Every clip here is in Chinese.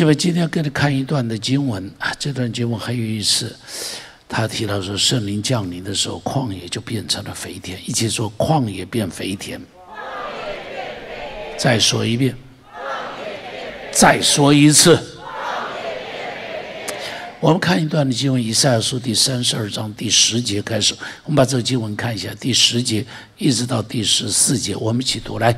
姐妹，今天要跟你看一段的经文啊，这段经文很有意思。他提到说，圣灵降临的时候，旷野就变成了肥田。一起说，旷野变肥田。再说一遍。再说一次。我们看一段的经文，以赛亚书第三十二章第十节开始。我们把这个经文看一下，第十节一直到第十四节，我们一起读来。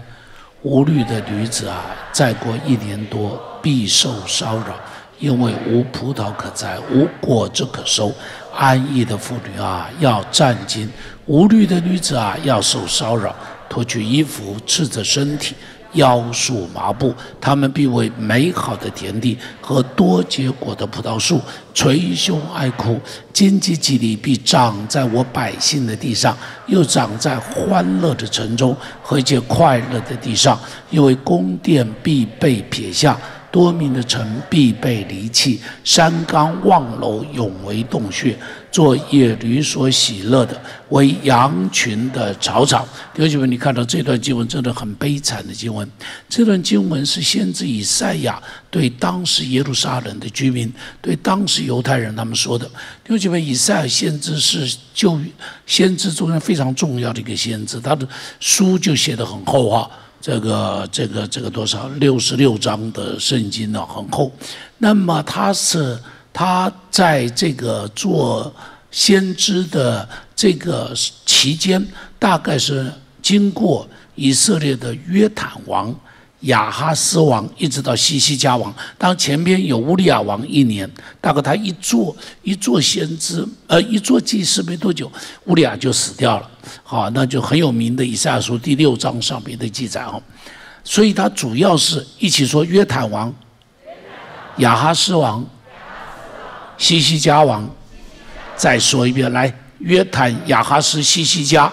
无虑的女子啊，再过一年多必受骚扰，因为无葡萄可摘，无果子可收。安逸的妇女啊，要战惊；无虑的女子啊，要受骚扰，脱去衣服，赤着身体。腰束麻布，他们必为美好的田地和多结果的葡萄树捶胸哀哭。荆棘蒺藜必长在我百姓的地上，又长在欢乐的城中和一切快乐的地上，因为宫殿必被撇下。多民的城必被离弃，山冈望楼永为洞穴，做野驴所喜乐的，为羊群的草场。弟兄姐妹，你看到这段经文真的很悲惨的经文。这段经文是先知以赛亚对当时耶路撒冷的居民，对当时犹太人他们说的。弟兄姐妹，以赛亚先知是旧先知中间非常重要的一个先知，他的书就写得很厚啊。这个这个这个多少六十六章的圣经呢，很厚。那么他是他在这个做先知的这个期间，大概是经过以色列的约坦王。亚哈斯王一直到西西家王，当前边有乌利亚王一年，大概他一做一做先知，呃，一做祭司没多久，乌利亚就死掉了。好，那就很有名的以赛亚书第六章上面的记载哦。所以他主要是一起说约坦王、亚哈斯王、西西家王。再说一遍，来，约坦、亚哈斯、西西家。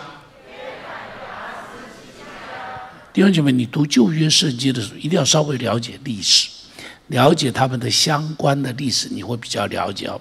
弟兄姐妹，你读旧约圣经的时候，一定要稍微了解历史，了解他们的相关的历史，你会比较了解哦。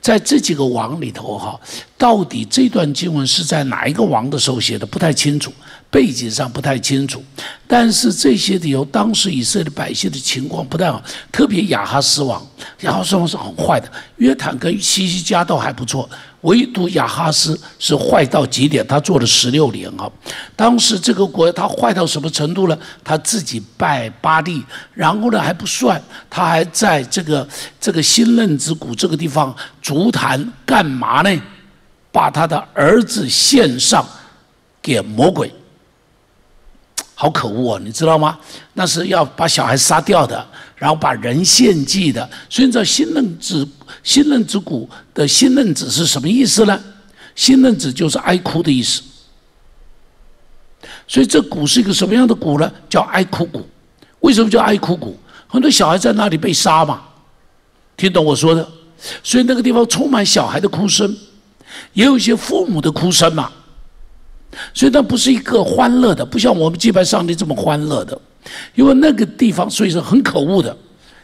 在这几个王里头，哈，到底这段经文是在哪一个王的时候写的，不太清楚，背景上不太清楚。但是这些理由，当时以色列百姓的情况不太好，特别亚哈斯王，亚哈斯王是很坏的，约坦跟西西家都还不错。唯独亚哈斯是坏到极点，他做了十六年啊。当时这个国他坏到什么程度呢？他自己拜巴利，然后呢还不算，他还在这个这个新任之谷这个地方足坛干嘛呢？把他的儿子献上给魔鬼，好可恶啊！你知道吗？那是要把小孩杀掉的。然后把人献祭的，所以你知道新任子新任子谷的新任子是什么意思呢？新任子就是哀哭的意思。所以这谷是一个什么样的谷呢？叫哀哭谷。为什么叫哀哭谷？很多小孩在那里被杀嘛，听懂我说的？所以那个地方充满小孩的哭声，也有一些父母的哭声嘛。所以它不是一个欢乐的，不像我们祭拜上帝这么欢乐的。因为那个地方，所以是很可恶的。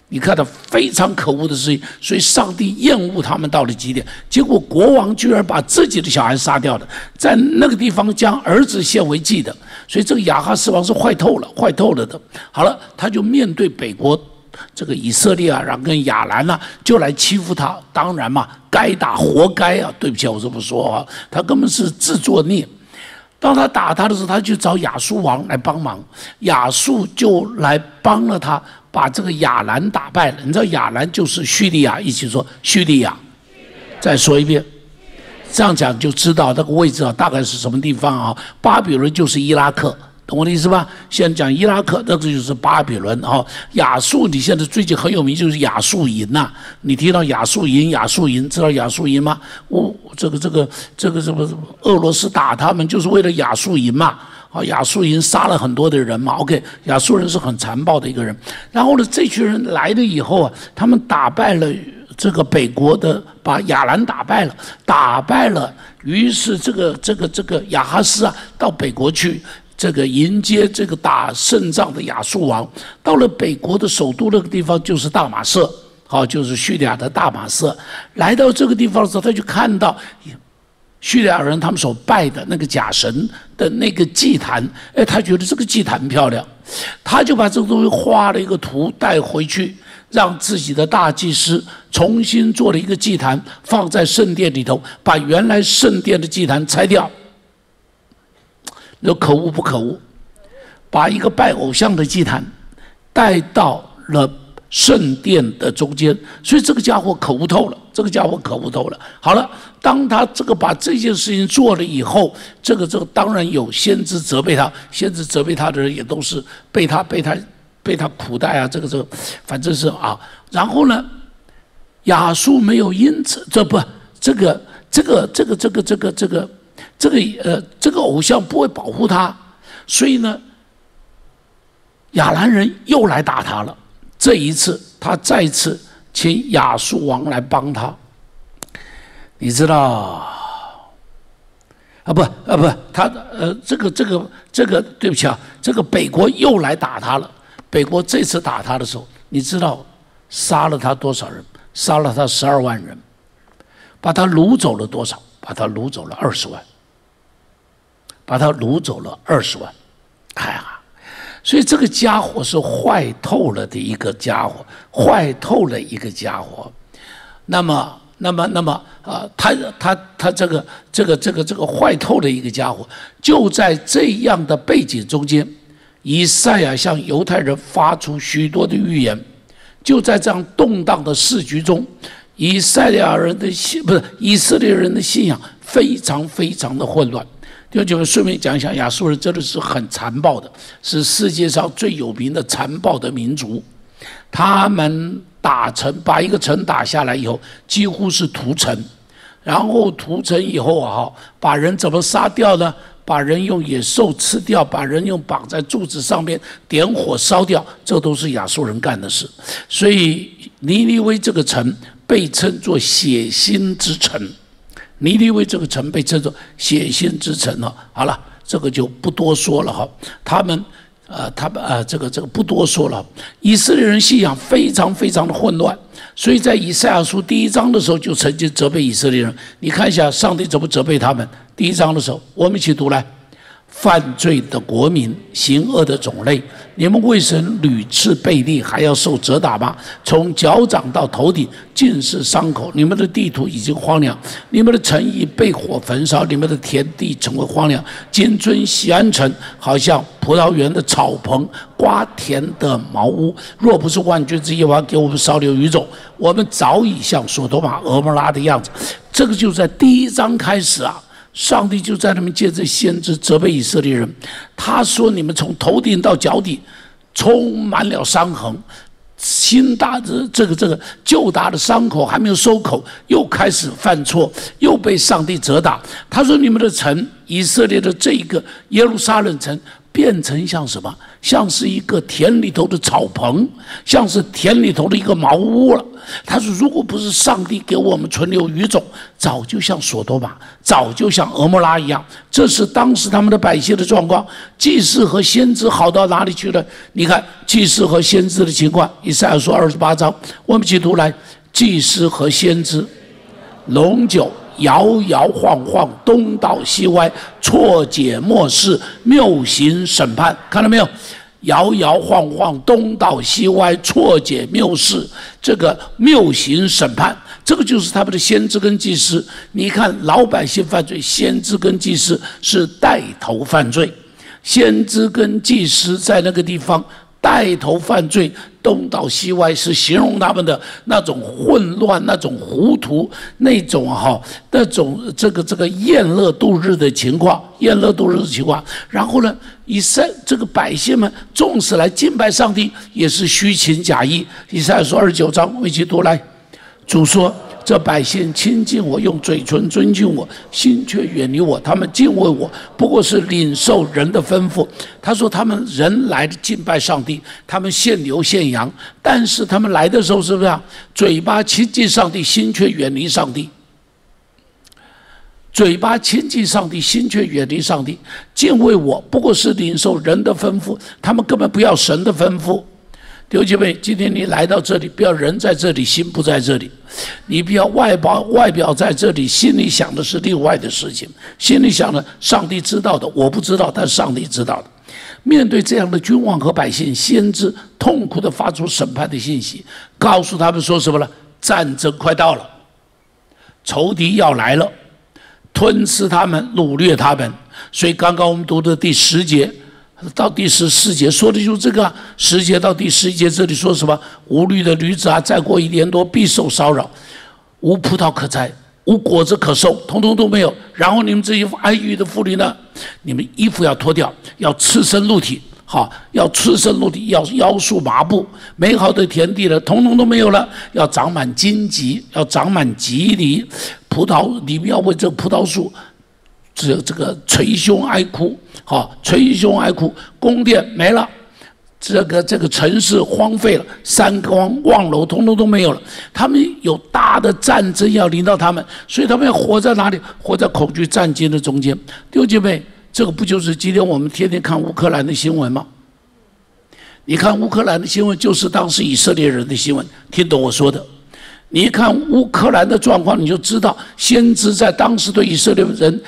你看到非常可恶的事情，所以上帝厌恶他们到了极点。结果国王居然把自己的小孩杀掉了，在那个地方将儿子献为祭的。所以这个亚哈斯王是坏透了，坏透了的。好了，他就面对北国这个以色列啊，然后跟亚兰呐，就来欺负他。当然嘛，该打活该啊！对不起，我这么说啊，他根本是自作孽。当他打他的时候，他就找亚述王来帮忙，亚述就来帮了他，把这个亚兰打败了。你知道亚兰就是叙利亚，一起说叙利亚。再说一遍，这样讲就知道那个位置啊，大概是什么地方啊？巴比伦就是伊拉克。懂我的意思吧？现在讲伊拉克，那这就是巴比伦啊。亚述，你现在最近很有名，就是亚述营呐。你听到亚述营，亚述营，知道亚述营吗？我这个这个这个什么俄罗斯打他们，就是为了亚述营嘛。啊，亚述营杀了很多的人嘛。OK，亚述人是很残暴的一个人。然后呢，这群人来了以后啊，他们打败了这个北国的，把亚兰打败了，打败了。于是这个这个这个亚哈斯啊，到北国去。这个迎接这个打胜仗的亚述王，到了北国的首都那个地方，就是大马色，好，就是叙利亚的大马色。来到这个地方的时候，他就看到叙利亚人他们所拜的那个假神的那个祭坛，哎，他觉得这个祭坛漂亮，他就把这个东西画了一个图带回去，让自己的大祭司重新做了一个祭坛，放在圣殿里头，把原来圣殿的祭坛拆掉。那可恶不可恶？把一个拜偶像的祭坛带到了圣殿的中间，所以这个家伙可恶透了。这个家伙可恶透了。好了，当他这个把这件事情做了以后，这个这个当然有先知责备他，先知责备他的人也都是被他被他被他苦待啊。这个这个，反正是啊。然后呢，亚述没有因此这不这个这个这个这个这个这个。这个这个呃，这个偶像不会保护他，所以呢，亚兰人又来打他了。这一次，他再次请亚述王来帮他。你知道啊？不啊不，他呃，这个这个这个，对不起啊，这个北国又来打他了。北国这次打他的时候，你知道杀了他多少人？杀了他十二万人，把他掳走了多少？把他掳走了二十万。把他掳走了二十万，哎呀，所以这个家伙是坏透了的一个家伙，坏透了一个家伙。那么，那么，那么啊，他他他这个这个这个这个坏透的一个家伙，就在这样的背景中间，以赛亚向犹太人发出许多的预言，就在这样动荡的市局中，以赛亚人的信不是以色列人的信仰非常非常的混乱。弟兄姐妹，顺便讲一下，亚述人真的是很残暴的，是世界上最有名的残暴的民族。他们打城，把一个城打下来以后，几乎是屠城，然后屠城以后啊，把人怎么杀掉呢？把人用野兽吃掉，把人用绑在柱子上面点火烧掉，这都是亚述人干的事。所以尼尼微这个城被称作血腥之城。尼尼微这个城被称作血腥之城了。好了，这个就不多说了哈。他们，呃，他们呃，这个这个不多说了。以色列人信仰非常非常的混乱，所以在以赛亚书第一章的时候就曾经责备以色列人。你看一下上帝怎么责备他们。第一章的时候，我们一起读来。犯罪的国民，行恶的种类，你们为神屡次背逆，还要受责打吗？从脚掌到头顶尽是伤口。你们的地图已经荒凉，你们的城邑被火焚烧，你们的田地成为荒凉。金尊西安城，好像葡萄园的草棚，瓜田的茅屋。若不是万军之耶和华给我们烧留余种，我们早已像索多玛、俄摩拉的样子。这个就在第一章开始啊。上帝就在他们借着先知责备以色列人，他说：“你们从头顶到脚底，充满了伤痕，新大的这个这个旧大的伤口还没有收口，又开始犯错，又被上帝责打。”他说：“你们的城，以色列的这一个耶路撒冷城。”变成像什么？像是一个田里头的草棚，像是田里头的一个茅屋了。他说：“如果不是上帝给我们存留余种，早就像索多玛，早就像俄摩拉一样。”这是当时他们的百姓的状况。祭司和先知好到哪里去了？你看祭司和先知的情况，以赛亚书二十八章，我们一起读来：祭司和先知，龙九。摇摇晃晃，东倒西歪，错解末世，谬行审判，看到没有？摇摇晃晃，东倒西歪，错解谬事，这个谬行审判，这个就是他们的先知跟祭司。你看，老百姓犯罪，先知跟祭司是带头犯罪，先知跟祭司在那个地方。带头犯罪，东倒西歪，是形容他们的那种混乱、那种糊涂、那种哈、那种这个这个厌乐度日的情况，厌乐度日的情况。然后呢，以赛这个百姓们，纵使来敬拜上帝，也是虚情假意。以赛说二十九章，我一起读来，主说。这百姓亲近我，用嘴唇尊敬我，心却远离我。他们敬畏我，不过是领受人的吩咐。他说：“他们人来敬拜上帝，他们献牛献羊，但是他们来的时候是不是？嘴巴亲近上帝，心却远离上帝。嘴巴亲近上帝，心却远离上帝。敬畏我，不过是领受人的吩咐。他们根本不要神的吩咐。”刘姐妹，今天你来到这里，不要人在这里，心不在这里；你不要外表外表在这里，心里想的是另外的事情。心里想的，上帝知道的，我不知道，但上帝知道的。面对这样的君王和百姓，先知痛苦的发出审判的信息，告诉他们说什么呢？战争快到了，仇敌要来了，吞噬他们，掳掠他们。所以刚刚我们读的第十节到第十四节说的就是这个。十节到第十一节这里说什么？无虑的女子啊，再过一年多必受骚扰，无葡萄可摘。无果子可收，通通都没有。然后你们这些安逸的妇女呢？你们衣服要脱掉，要赤身露体，好，要赤身露体，要腰束麻布。美好的田地呢，通通都没有了。要长满荆棘，要长满棘藜。葡萄，你们要为这葡萄树，这这个捶胸哀哭，好，捶胸哀哭。宫殿没了。这个这个城市荒废了，三光望楼通通都没有了。他们有大的战争要临到他们，所以他们要活在哪里？活在恐惧战争的中间。弟兄姐妹，这个不就是今天我们天天看乌克兰的新闻吗？你看乌克兰的新闻，就是当时以色列人的新闻。听懂我说的？你一看乌克兰的状况，你就知道先知在当时对以色列人。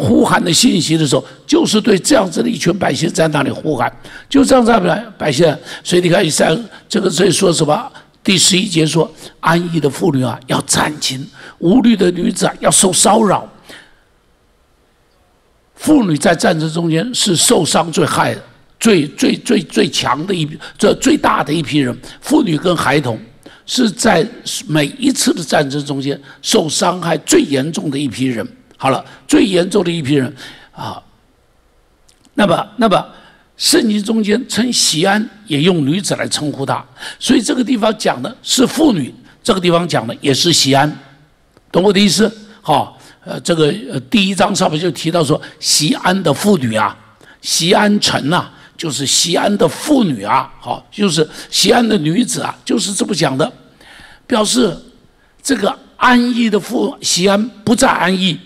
呼喊的信息的时候，就是对这样子的一群百姓在那里呼喊，就这样子来百姓。所以你看，以赛这个这里说什么？第十一节说，安逸的妇女啊要战惊，无虑的女子啊要受骚扰。妇女在战争中间是受伤最害的、最最最最强的一这最大的一批人。妇女跟孩童是在每一次的战争中间受伤害最严重的一批人。好了，最严重的一批人啊，那么，那么圣经中间称西安，也用女子来称呼她，所以这个地方讲的是妇女，这个地方讲的也是西安，懂我的意思？好，呃，这个第一章上面就提到说，西安的妇女啊，西安城呐，就是西安的妇女啊，好，就是西安的女子啊，就是这么讲的，表示这个安逸的妇西安不再安逸。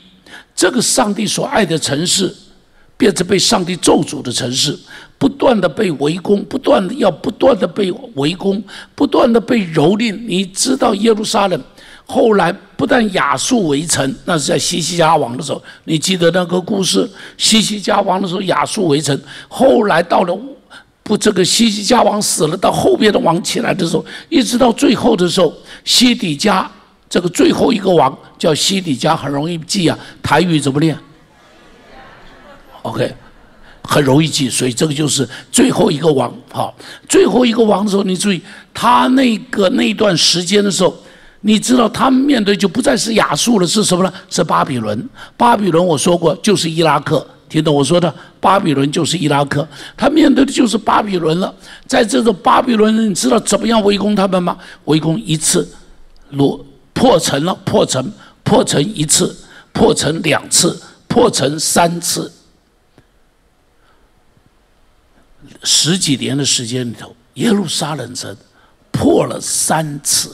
这个上帝所爱的城市，变成被上帝咒诅的城市，不断的被围攻，不断的要不断的被围攻，不断的被蹂躏。你知道耶路撒冷后来不但亚述围城，那是在西西家王的时候，你记得那个故事？西西家王的时候，亚述围城，后来到了不这个西西家王死了，到后边的王起来的时候，一直到最后的时候，西底家。这个最后一个王叫西底家，很容易记啊。台语怎么念？OK，很容易记，所以这个就是最后一个王。好，最后一个王的时候，你注意他那个那段时间的时候，你知道他们面对就不再是亚述了，是什么呢？是巴比伦。巴比伦我说过就是伊拉克，听懂我说的？巴比伦就是伊拉克，他面对的就是巴比伦了。在这个巴比伦，你知道怎么样围攻他们吗？围攻一次，罗。破城了，破城，破城一次，破城两次，破城三次，十几年的时间里头，耶路撒冷城破了三次。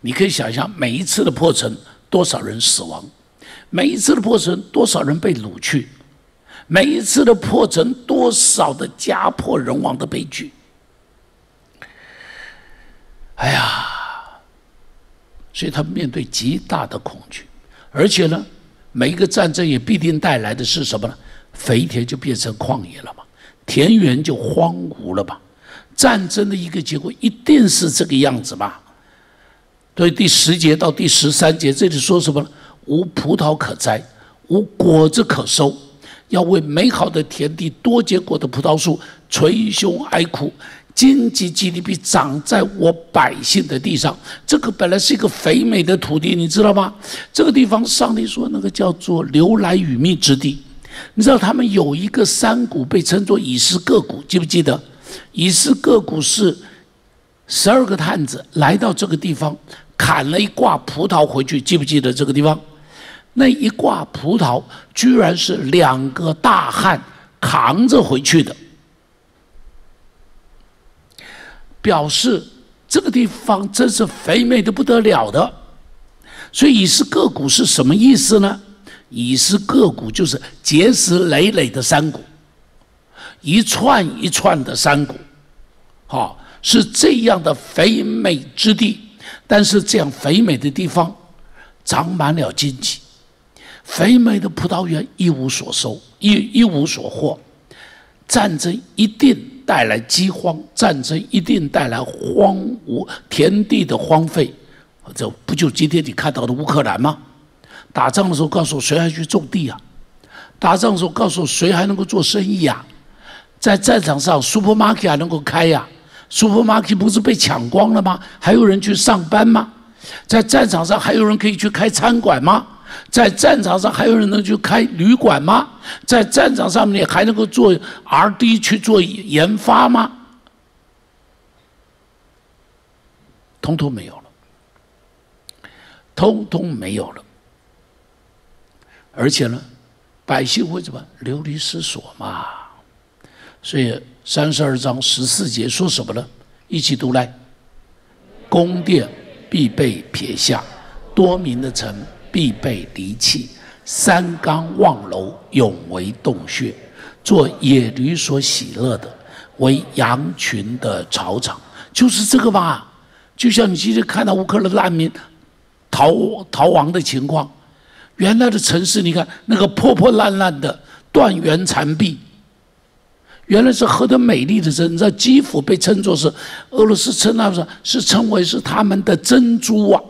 你可以想象，每一次的破城多少人死亡，每一次的破城多少人被掳去，每一次的破城多少的家破人亡的悲剧。哎呀，所以他们面对极大的恐惧，而且呢，每一个战争也必定带来的是什么呢？肥田就变成旷野了嘛，田园就荒芜了嘛。战争的一个结果一定是这个样子吧？所以第十节到第十三节这里说什么呢？无葡萄可摘，无果子可收，要为美好的田地、多结果的葡萄树捶胸哀哭。经济 GDP 长在我百姓的地上，这个本来是一个肥美的土地，你知道吗？这个地方，上帝说那个叫做流来与蜜之地。你知道他们有一个山谷被称作以斯各谷，记不记得？以斯各谷是十二个探子来到这个地方，砍了一挂葡萄回去，记不记得这个地方？那一挂葡萄居然是两个大汉扛着回去的。表示这个地方真是肥美的不得了的，所以以是个股是什么意思呢？以是个股就是结实累累的山谷，一串一串的山谷，好是这样的肥美之地。但是这样肥美的地方长满了荆棘，肥美的葡萄园一无所收，一一无所获。战争一定带来饥荒，战争一定带来荒芜田地的荒废。这不就今天你看到的乌克兰吗？打仗的时候告诉我谁还去种地啊？打仗的时候告诉我谁还能够做生意啊？在战场上，supermarket 还能够开呀？supermarket 不是被抢光了吗？还有人去上班吗？在战场上还有人可以去开餐馆吗？在战场上还有人能去开旅馆吗？在战场上面还能够做 R&D 去做研发吗？通通没有了，通通没有了。而且呢，百姓会怎么流离失所嘛？所以三十二章十四节说什么呢？一起读来：宫殿必被撇下，多民的城。必被离弃，三冈望楼，永为洞穴，做野驴所喜乐的，为羊群的草场，就是这个吧？就像你今天看到乌克兰难民逃逃亡的情况，原来的城市，你看那个破破烂烂的断垣残壁，原来是何等美丽的城！你知道基辅被称作是俄罗斯称那是是称为是他们的珍珠啊。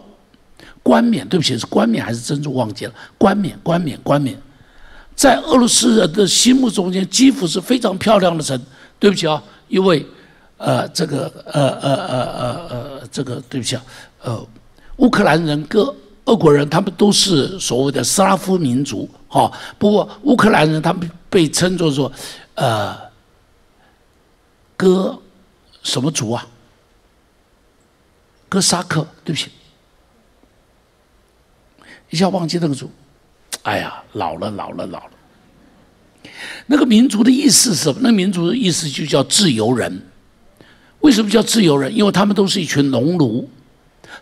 冠冕，对不起，是冠冕还是珍珠？忘记了。冠冕，冠冕，冠冕，在俄罗斯人的心目中间，基辅是非常漂亮的城。对不起啊，因为呃，这个呃呃呃呃呃，这个对不起啊，呃，乌克兰人跟俄国人他们都是所谓的斯拉夫民族，哈。不过乌克兰人他们被称作说呃，哥什么族啊？哥萨克，对不起。一下忘记那个族，哎呀，老了老了老了。那个民族的意思是什么？那民族的意思就叫自由人。为什么叫自由人？因为他们都是一群农奴，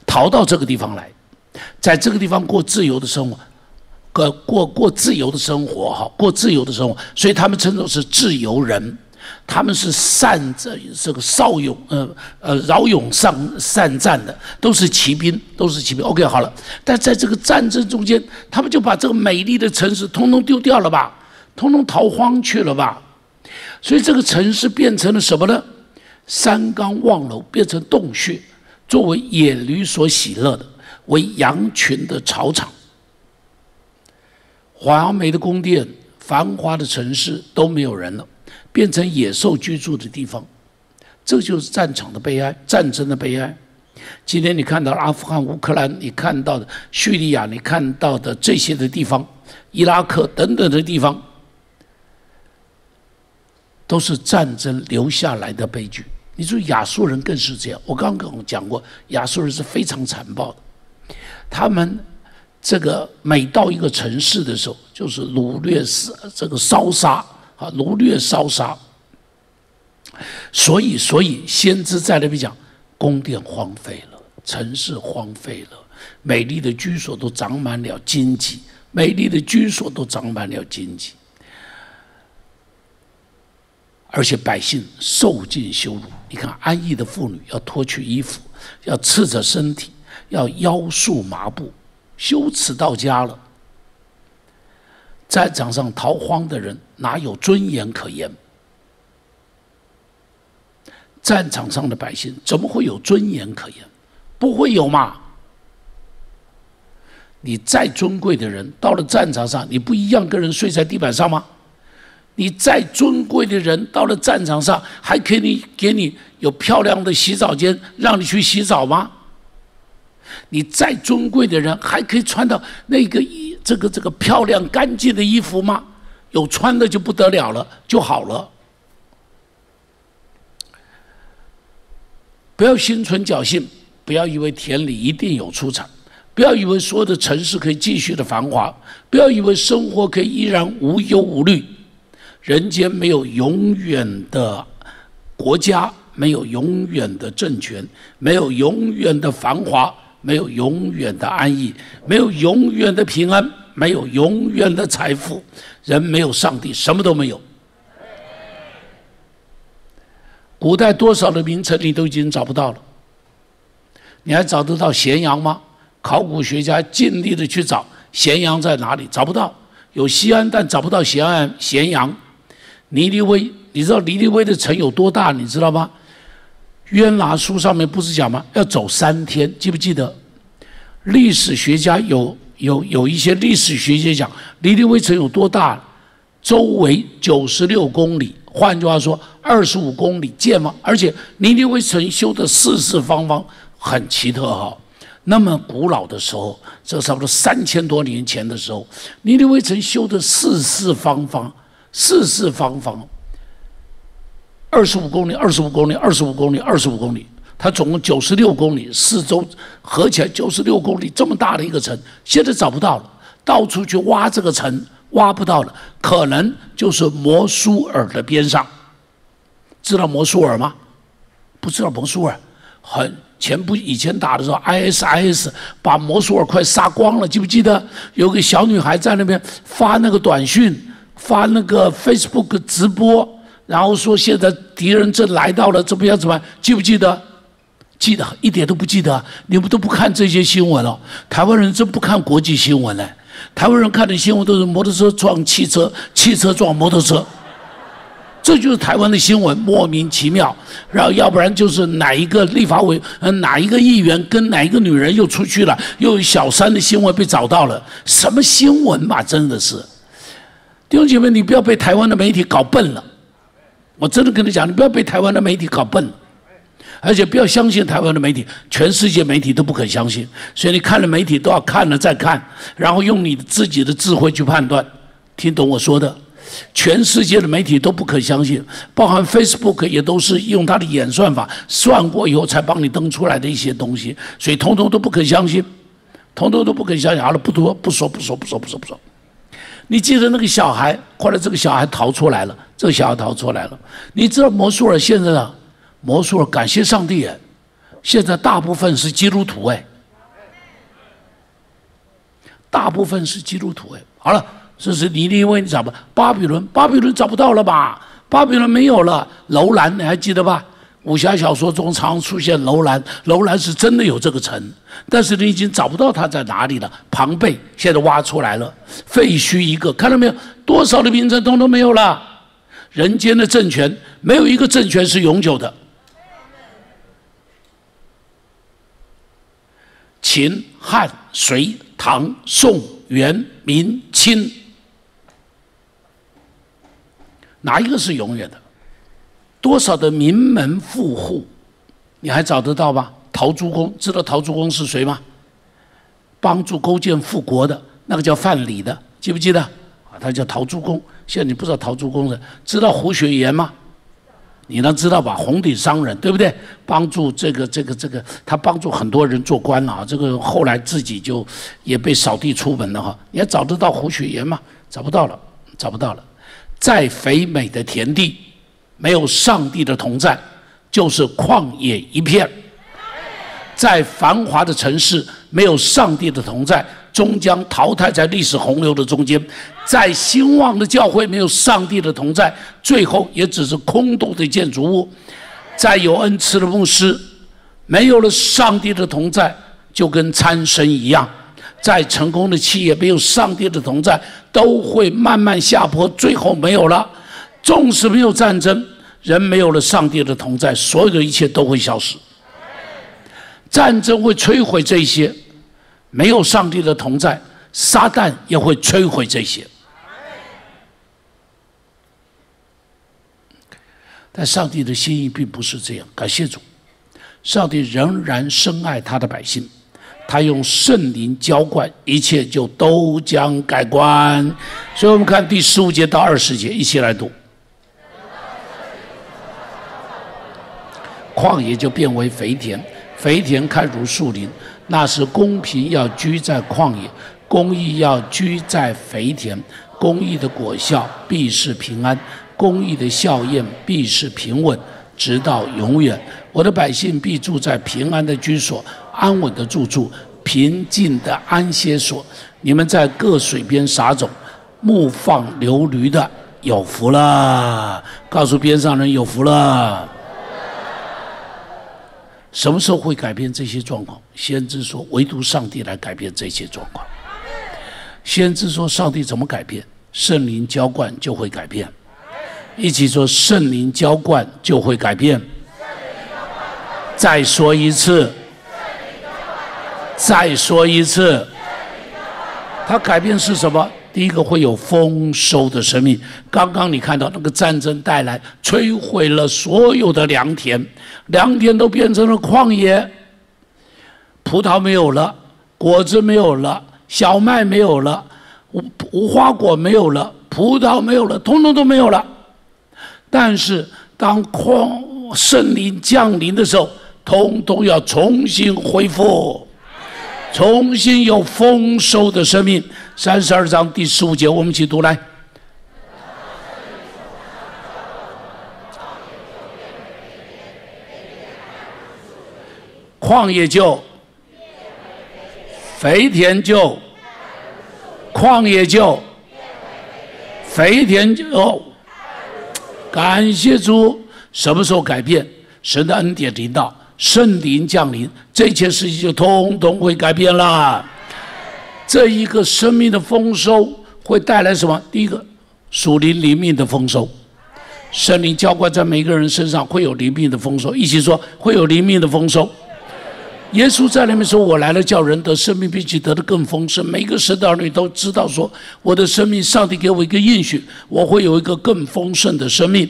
逃到这个地方来，在这个地方过自由的生活，过过过自由的生活哈，过自由的生活，所以他们称作是自由人。他们是善这这个少勇呃呃饶勇善善战的，都是骑兵，都是骑兵。OK，好了，但在这个战争中间，他们就把这个美丽的城市通通丢掉了吧，通通逃荒去了吧，所以这个城市变成了什么呢？山冈望楼，变成洞穴，作为野驴所喜乐的，为羊群的草场，华美的宫殿，繁华的城市都没有人了。变成野兽居住的地方，这就是战场的悲哀，战争的悲哀。今天你看到阿富汗、乌克兰，你看到的叙利亚，你看到的这些的地方，伊拉克等等的地方，都是战争留下来的悲剧。你说亚述人更是这样，我刚刚讲过，亚述人是非常残暴的，他们这个每到一个城市的时候，就是掳掠、死这个烧杀。啊，掳掠烧杀，所以，所以先知在那边讲，宫殿荒废了，城市荒废了，美丽的居所都长满了荆棘，美丽的居所都长满了荆棘，而且百姓受尽羞辱。你看，安逸的妇女要脱去衣服，要赤着身体，要腰束麻布，羞耻到家了。战场上逃荒的人哪有尊严可言？战场上的百姓怎么会有尊严可言？不会有嘛？你再尊贵的人，到了战场上，你不一样跟人睡在地板上吗？你再尊贵的人，到了战场上，还可以给你有漂亮的洗澡间，让你去洗澡吗？你再尊贵的人，还可以穿到那个衣这个这个漂亮干净的衣服吗？有穿的就不得了了，就好了。不要心存侥幸，不要以为田里一定有出产，不要以为所有的城市可以继续的繁华，不要以为生活可以依然无忧无虑。人间没有永远的国家，没有永远的政权，没有永远的繁华。没有永远的安逸，没有永远的平安，没有永远的财富。人没有上帝，什么都没有。古代多少的名城你都已经找不到了，你还找得到咸阳吗？考古学家尽力的去找，咸阳在哪里？找不到。有西安，但找不到咸安咸阳。尼尼微，你知道尼尼微的城有多大？你知道吗？约拿书上面不是讲吗？要走三天，记不记得？历史学家有有有一些历史学家讲，尼尼微城有多大？周围九十六公里，换句话说，二十五公里见吗？而且尼尼微城修的四四方方，很奇特哈。那么古老的时候，这差不多三千多年前的时候，尼尼微城修的四四方方，四四方方，二十五公里，二十五公里，二十五公里，二十五公里，它总共九十六公里，四周合起来九十六公里，这么大的一个城，现在找不到了，到处去挖这个城，挖不到了，可能就是摩苏尔的边上，知道摩苏尔吗？不知道摩苏尔，很。前不以前打的时候，ISIS 把摩苏尔快杀光了，记不记得？有个小女孩在那边发那个短讯，发那个 Facebook 直播，然后说现在敌人正来到了，怎么样？怎么样？记不记得？记得一点都不记得。你们都不看这些新闻了？台湾人真不看国际新闻嘞？台湾人看的新闻都是摩托车撞汽车，汽车撞摩托车。这就是台湾的新闻，莫名其妙。然后要不然就是哪一个立法委，呃，哪一个议员跟哪一个女人又出去了，又有小三的新闻被找到了，什么新闻嘛？真的是，弟兄姐妹，你不要被台湾的媒体搞笨了。我真的跟你讲，你不要被台湾的媒体搞笨，而且不要相信台湾的媒体，全世界媒体都不肯相信。所以你看了媒体都要看了再看，然后用你自己的智慧去判断，听懂我说的？全世界的媒体都不可相信，包含 Facebook 也都是用它的演算法算过以后才帮你登出来的一些东西，所以通通都不可相信，通通都不可相信。好了，不多不说不说不说不说不说。你记得那个小孩，后来这个小孩逃出来了，这个小孩逃出来了。你知道摩苏尔现在呢，摩苏尔感谢上帝哎，现在大部分是基督徒哎，大部分是基督徒哎。好了。这是尼尼微，你找不？巴比伦，巴比伦找不到了吧？巴比伦没有了。楼兰，你还记得吧？武侠小说中常出现楼兰，楼兰是真的有这个城，但是你已经找不到它在哪里了。庞贝现在挖出来了，废墟一个，看到没有？多少的名城通通没有了。人间的政权没有一个政权是永久的。秦、汉、隋、唐、宋、元、明、清。哪一个是永远的？多少的名门富户，你还找得到吧？陶朱公，知道陶朱公是谁吗？帮助勾践复国的那个叫范蠡的，记不记得？啊，他叫陶朱公。现在你不知道陶朱公的，知道胡雪岩吗？你能知道吧？红顶商人，对不对？帮助这个这个这个，他帮助很多人做官啊。这个后来自己就也被扫地出门了哈。你还找得到胡雪岩吗？找不到了，找不到了。再肥美的田地，没有上帝的同在，就是旷野一片；在繁华的城市，没有上帝的同在，终将淘汰在历史洪流的中间；在兴旺的教会，没有上帝的同在，最后也只是空洞的建筑物；再有恩赐的牧师，没有了上帝的同在，就跟参生一样。再成功的企业，没有上帝的同在，都会慢慢下坡，最后没有了。纵使没有战争，人没有了上帝的同在，所有的一切都会消失。战争会摧毁这些，没有上帝的同在，撒旦也会摧毁这些。但上帝的心意并不是这样，感谢主，上帝仍然深爱他的百姓。他用圣灵浇灌，一切就都将改观。所以我们看第十五节到二十节，一起来读。旷野就变为肥田，肥田开如树林。那是公平要居在旷野，公义要居在肥田。公义的果效必是平安，公义的效验必是平稳，直到永远。我的百姓必住在平安的居所。安稳的住处，平静的安歇所。你们在各水边撒种，牧放流驴的有福了。告诉边上人有福了。什么时候会改变这些状况？先知说，唯独上帝来改变这些状况。先知说上帝怎么改变？圣灵浇灌就会改变。一起说圣灵浇灌就会改变。再说一次。再说一次。它改变是什么？第一个会有丰收的生命。刚刚你看到那个战争带来摧毁了所有的良田，良田都变成了旷野，葡萄没有了，果子没有了，小麦没有了，无无花果没有了，葡萄没有了，通通都没有了。但是当旷圣灵降临的时候，通通要重新恢复。重新有丰收的生命，三十二章第十五节，我们一起读来。旷野就，肥田就，旷野就，肥田就。感谢主，什么时候改变？神的恩典临到。圣灵降临，这一切事情就通通会改变了。这一个生命的丰收会带来什么？第一个，属灵灵命的丰收。圣灵浇灌在每个人身上，会有灵命的丰收。一起说，会有灵命的丰收。耶稣在那边说：“我来了，叫人得生命，并且得的更丰盛。”每个神的儿女都知道说：“我的生命，上帝给我一个应许，我会有一个更丰盛的生命。”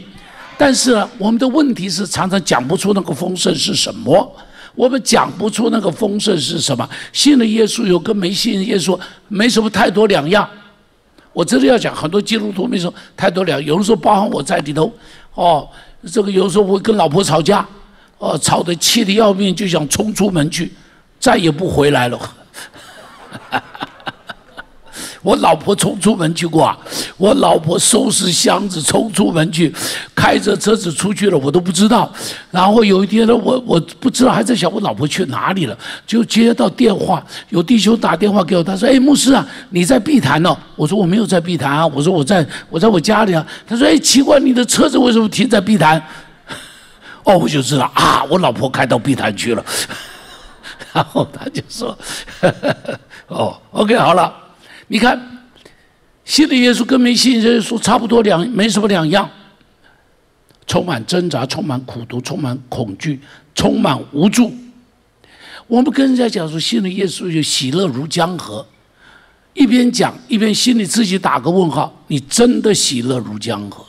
但是呢我们的问题是常常讲不出那个丰盛是什么，我们讲不出那个丰盛是什么。信了耶稣有跟没信耶稣没什么太多两样。我真的要讲，很多基督徒没什么太多两，有的时候包含我在里头。哦，这个有时候会跟老婆吵架，哦，吵得气得要命，就想冲出门去，再也不回来了。我老婆冲出门去过啊！我老婆收拾箱子冲出门去，开着车子出去了，我都不知道。然后有一天呢，我我不知道还在想我老婆去哪里了，就接到电话，有弟兄打电话给我，他说：“哎，牧师啊，你在碧潭呢？”我说：“我没有在碧潭啊，我说我在我在我家里啊。”他说：“哎，奇怪，你的车子为什么停在碧潭？”哦，我就知道啊，我老婆开到碧潭去了。然后他就说：“哦，OK，好了。”你看，信的耶稣跟没信耶稣差不多两，没什么两样。充满挣扎，充满苦读，充满恐惧，充满无助。我们跟人家讲说信的耶稣就喜乐如江河，一边讲一边心里自己打个问号：你真的喜乐如江河？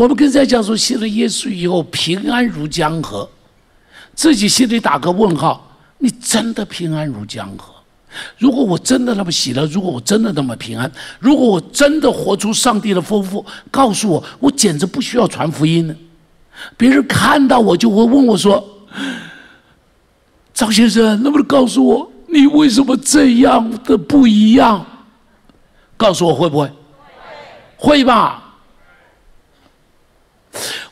我们跟人家讲说信了耶稣以后平安如江河，自己心里打个问号：你真的平安如江河？如果我真的那么喜乐，如果我真的那么平安，如果我真的活出上帝的丰富，告诉我，我简直不需要传福音呢。别人看到我就会问我说：“张先生，能不能告诉我，你为什么这样的不一样？”告诉我会不会？会吧。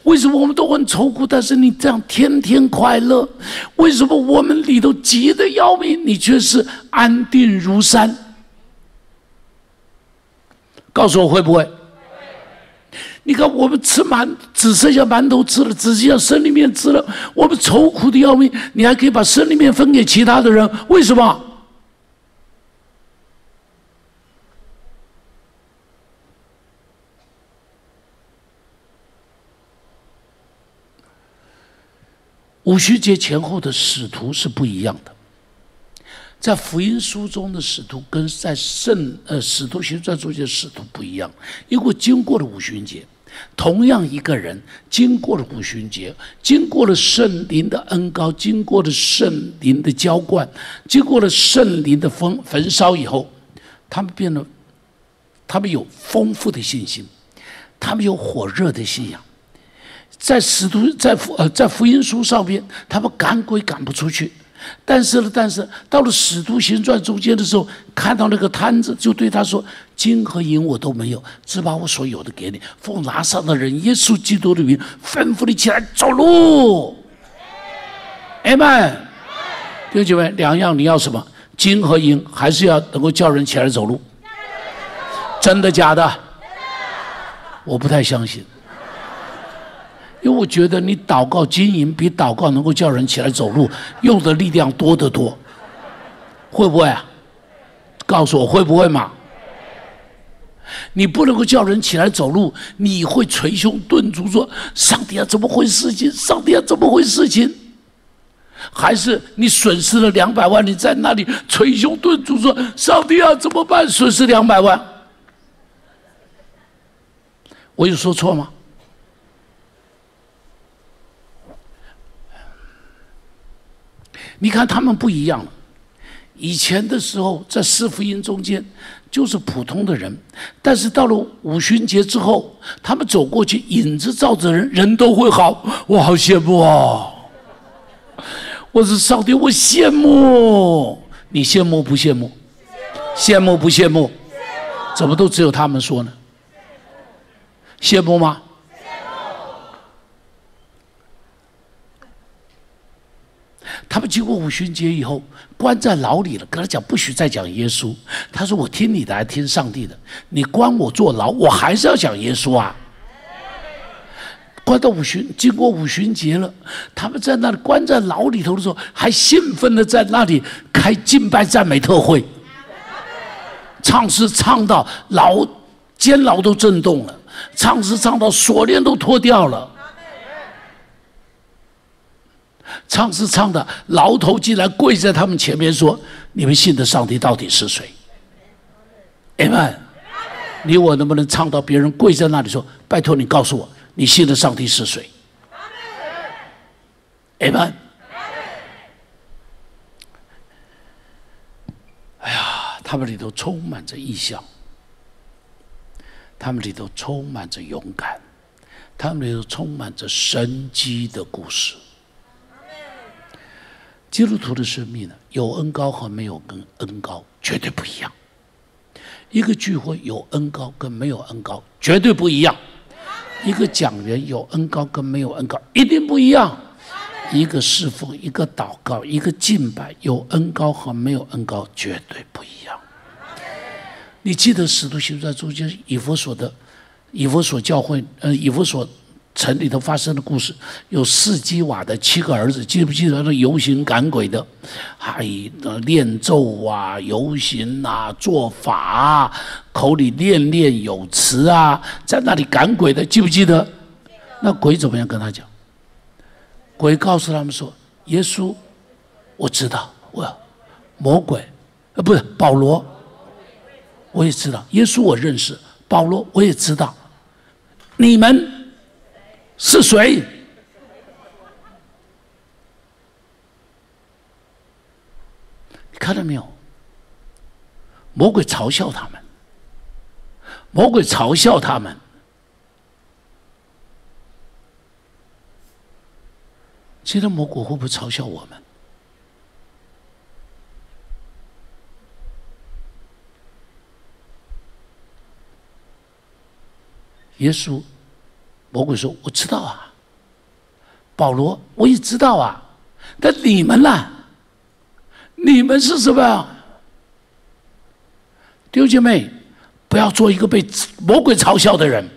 为什么我们都很愁苦，但是你这样天天快乐？为什么我们里头急得要命，你却是安定如山？告诉我会不会？你看我们吃馒只剩下馒头吃了，只剩下生里面吃了，我们愁苦的要命，你还可以把生里面分给其他的人？为什么？五旬节前后的使徒是不一样的，在福音书中的使徒跟在圣呃使徒行传中的使徒不一样，因为经过了五旬节，同样一个人经过了五旬节，经过了圣灵的恩高，经过了圣灵的浇灌，经过了圣灵的焚焚烧以后，他们变得，他们有丰富的信心，他们有火热的信仰。在使徒在福呃在福音书上边，他们赶鬼赶不出去，但是呢，但是到了使徒行传中间的时候，看到那个摊子，就对他说：“金和银我都没有，只把我所有的给你。奉拿上的人耶稣基督的名，吩咐你起来走路。”哎们，弟兄姐妹，两样你要什么？金和银，还是要能够叫人起来走路？真的假的？我不太相信。因为我觉得你祷告经营比祷告能够叫人起来走路用的力量多得多，会不会啊？告诉我会不会嘛？你不能够叫人起来走路，你会捶胸顿足说：“上帝啊，怎么回事情？上帝啊，怎么回事情？”还是你损失了两百万，你在那里捶胸顿足说：“上帝啊，怎么办？损失两百万。”我有说错吗？你看他们不一样了。以前的时候，在四福音中间就是普通的人，但是到了五旬节之后，他们走过去，影子照着人，人都会好。我好羡慕哦！我是上帝，我羡慕你，羡慕不羡慕？羡慕不羡慕？怎么都只有他们说呢？羡慕吗？他们经过五旬节以后，关在牢里了。跟他讲不许再讲耶稣。他说：“我听你的，还听上帝的。你关我坐牢，我还是要讲耶稣啊。”关到五旬，经过五旬节了，他们在那里关在牢里头的时候，还兴奋的在那里开敬拜赞美特会，唱诗唱到牢监牢都震动了，唱诗唱到锁链都脱掉了。唱是唱的，牢头竟然跪在他们前面说：“你们信的上帝到底是谁？”阿门。你我能不能唱到别人跪在那里说：“拜托你告诉我，你信的上帝是谁？”阿门。哎呀，他们里头充满着意象，他们里头充满着勇敢，他们里头充满着神机的故事。基督徒的生命呢，有恩高和没有跟恩高绝对不一样。一个聚会有恩高跟没有恩高绝对不一样。一个讲员有恩高跟没有恩高一定不一样。一个侍奉、一个祷告、一个敬拜，有恩高和没有恩高绝对不一样。你记得使徒行传中间以弗所的以弗所教会，呃，以弗所。城里头发生的故事，有四基瓦的七个儿子，记不记得那游行赶鬼的，还有念咒啊、游行啊、做法啊，口里念念有词啊，在那里赶鬼的，记不记得？那鬼怎么样跟他讲？鬼告诉他们说：“耶稣，我知道，我魔鬼，呃，不是保罗，我也知道，耶稣我认识，保罗我也知道，你们。”是谁？你看到没有？魔鬼嘲笑他们，魔鬼嘲笑他们。今天魔鬼会不会嘲笑我们？耶稣。魔鬼说：“我知道啊，保罗，我也知道啊，但你们呢？你们是什么？弟兄姐妹，不要做一个被魔鬼嘲笑的人，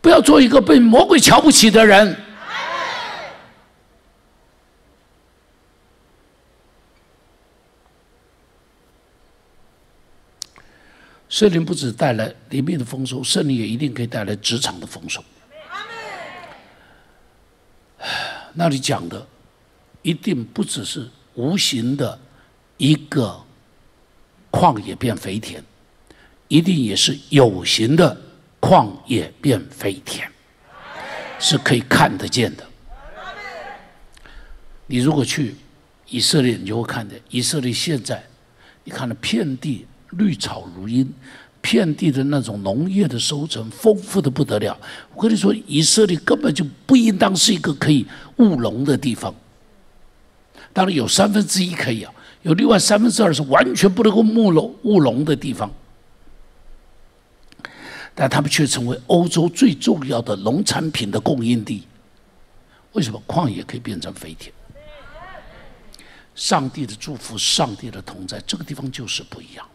不要做一个被魔鬼瞧不起的人。”圣灵不止带来里面的丰收，圣灵也一定可以带来职场的丰收。那里讲的一定不只是无形的一个旷野变肥田，一定也是有形的旷野变肥田，是可以看得见的。你如果去以色列，你就会看见以色列现在，你看那遍地。绿草如茵，遍地的那种农业的收成丰富的不得了。我跟你说，以色列根本就不应当是一个可以务农的地方。当然有三分之一可以啊，有另外三分之二是完全不能够务农务农的地方。但他们却成为欧洲最重要的农产品的供应地。为什么矿也可以变成肥田？上帝的祝福，上帝的同在，这个地方就是不一样。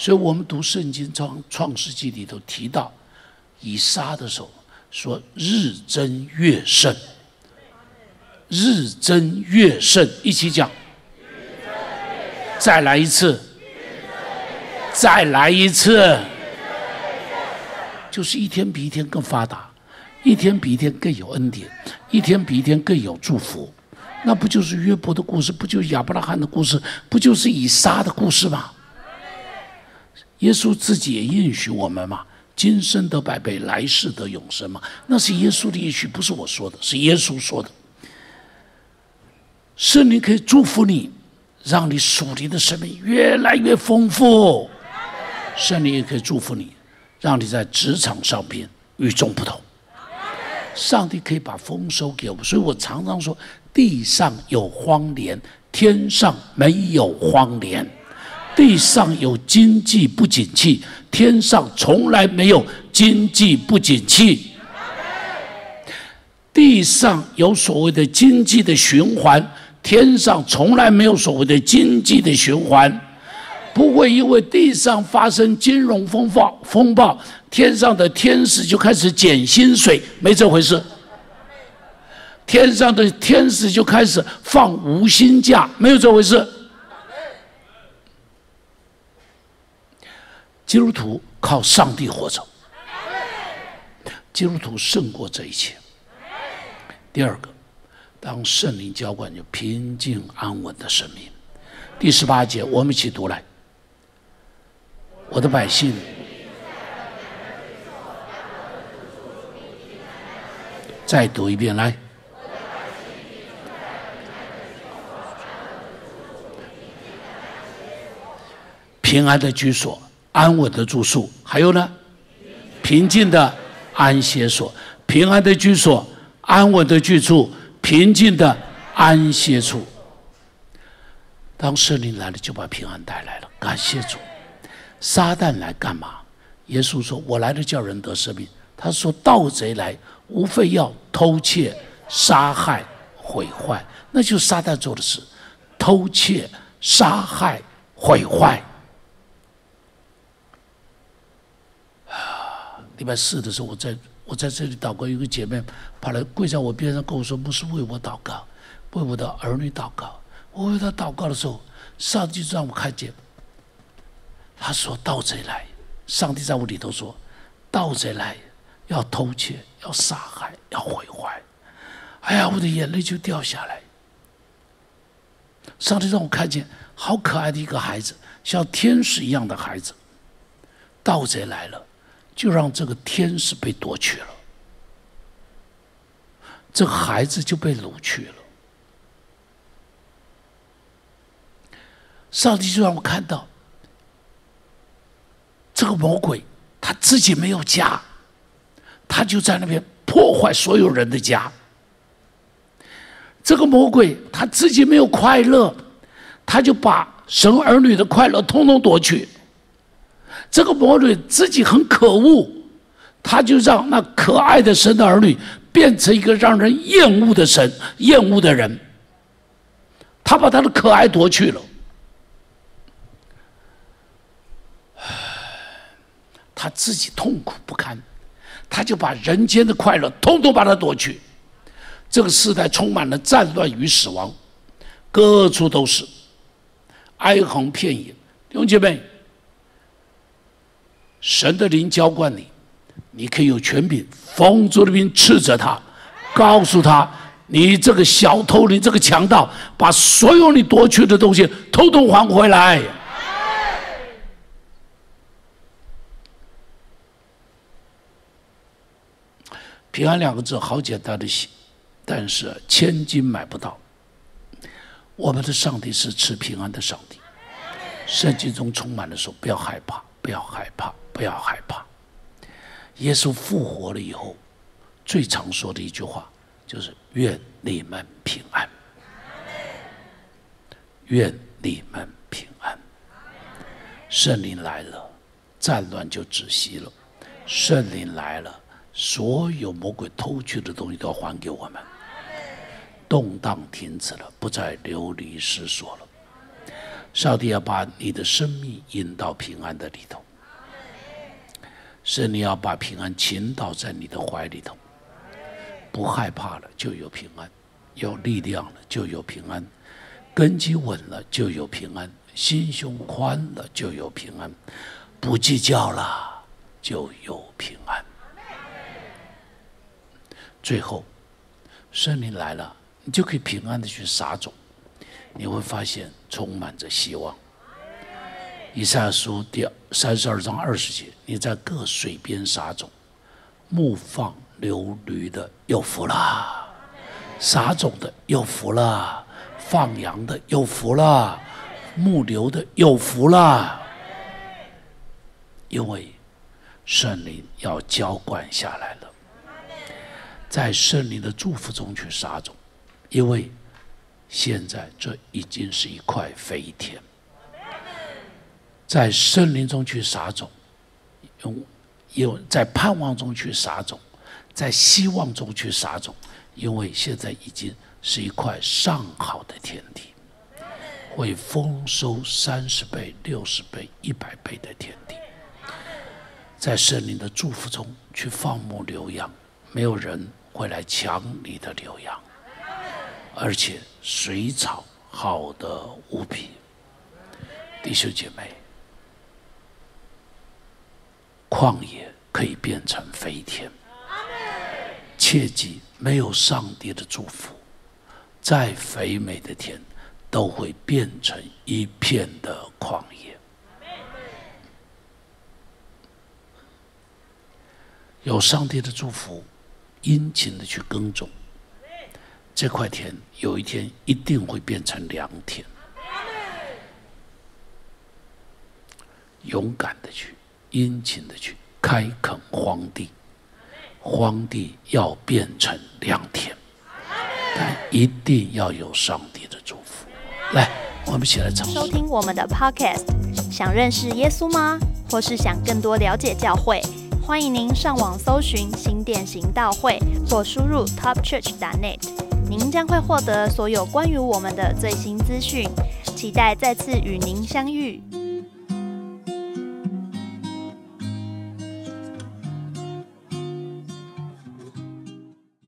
所以我们读圣经创创世纪里头提到以撒的时候，说日增月盛，日增月盛，一起讲，再来一次，再来一次，就是一天比一天更发达，一天比一天更有恩典，一天比一天更有祝福。那不就是约伯的故事？不就亚伯拉罕的故事？不就是以撒的故事吗？耶稣自己也应许我们嘛，今生得百倍，来世得永生嘛。那是耶稣的应许，不是我说的，是耶稣说的。圣灵可以祝福你，让你属灵的生命越来越丰富。圣灵也可以祝福你，让你在职场上边与众不同。上帝可以把丰收给我们，所以我常常说：地上有荒年，天上没有荒年。地上有经济不景气，天上从来没有经济不景气。地上有所谓的经济的循环，天上从来没有所谓的经济的循环。不会因为地上发生金融风暴，风暴天上的天使就开始减薪水，没这回事。天上的天使就开始放无薪假，没有这回事。基督徒靠上帝活着，基督徒胜过这一切。第二个，当圣灵浇灌，就平静安稳的生命。第十八节，我们一起读来。我的百姓，再读一遍来。平安的居所。安稳的住宿，还有呢，平静的安歇所，平安的居所，安稳的居处，平静的安歇处。当圣灵来了，就把平安带来了。感谢主。撒旦来干嘛？耶稣说：“我来了，叫人得生命。”他说：“盗贼来，无非要偷窃、杀害、毁坏。”那就是撒旦做的事：偷窃、杀害、毁坏。礼拜四的时候，我在我在这里祷告，有个姐妹跑来跪在我边上跟我说：“不是为我祷告，为我的儿女祷告。”我为他祷告的时候，上帝就让我看见，他说：“盗贼来，上帝在我里头说，盗贼来要偷窃，要杀害，要毁坏。”哎呀，我的眼泪就掉下来。上帝让我看见好可爱的一个孩子，像天使一样的孩子，盗贼来了。就让这个天使被夺去了，这孩子就被掳去了。上帝就让我看到，这个魔鬼他自己没有家，他就在那边破坏所有人的家。这个魔鬼他自己没有快乐，他就把神儿女的快乐通通夺去。这个魔鬼自己很可恶，他就让那可爱的神的儿女变成一个让人厌恶的神、厌恶的人。他把他的可爱夺去了，他自己痛苦不堪，他就把人间的快乐通通把他夺去。这个时代充满了战乱与死亡，各处都是哀鸿遍野。弟兄姐妹。神的灵浇灌你，你可以有权柄，封住的兵斥责他，告诉他：你这个小偷，你这个强盗，把所有你夺去的东西，统统还回来。平安两个字好简单的写，但是千金买不到。我们的上帝是赐平安的上帝，圣经中充满了说：不要害怕，不要害怕。不要害怕，耶稣复活了以后，最常说的一句话就是“愿你们平安”。愿你们平安。圣灵来了，战乱就止息了；圣灵来了，所有魔鬼偷去的东西都还给我们。动荡停止了，不再流离失所了。上帝要把你的生命引到平安的里头。是你要把平安倾倒在你的怀里头，不害怕了就有平安，有力量了就有平安，根基稳了就有平安，心胸宽了就有平安，不计较了就有平安。最后，圣灵来了，你就可以平安的去撒种，你会发现充满着希望。以赛亚书第三十二章二十节，你在各水边撒种，牧放流驴的有福了，撒种的有福了，放羊的有福了，牧牛的有福了，因为圣灵要浇灌下来了。在圣灵的祝福中去撒种，因为现在这已经是一块肥田。在森林中去撒种，用有在盼望中去撒种，在希望中去撒种，因为现在已经是一块上好的田地，会丰收三十倍、六十倍、一百倍的田地。在圣灵的祝福中去放牧牛羊，没有人。会来抢你的牛羊，而且水草好的无比，弟兄姐妹，旷野可以变成肥田。切记，没有上帝的祝福，再肥美的田都会变成一片的旷野。有上帝的祝福。殷勤的去耕种，这块田有一天一定会变成良田。勇敢的去，殷勤的去开垦荒地，荒地要变成良田，但一定要有上帝的祝福。来，我们一起来唱。收听我们的 Podcast，想认识耶稣吗？或是想更多了解教会？欢迎您上网搜寻新店行道会，或输入 topchurch.net，您将会获得所有关于我们的最新资讯。期待再次与您相遇。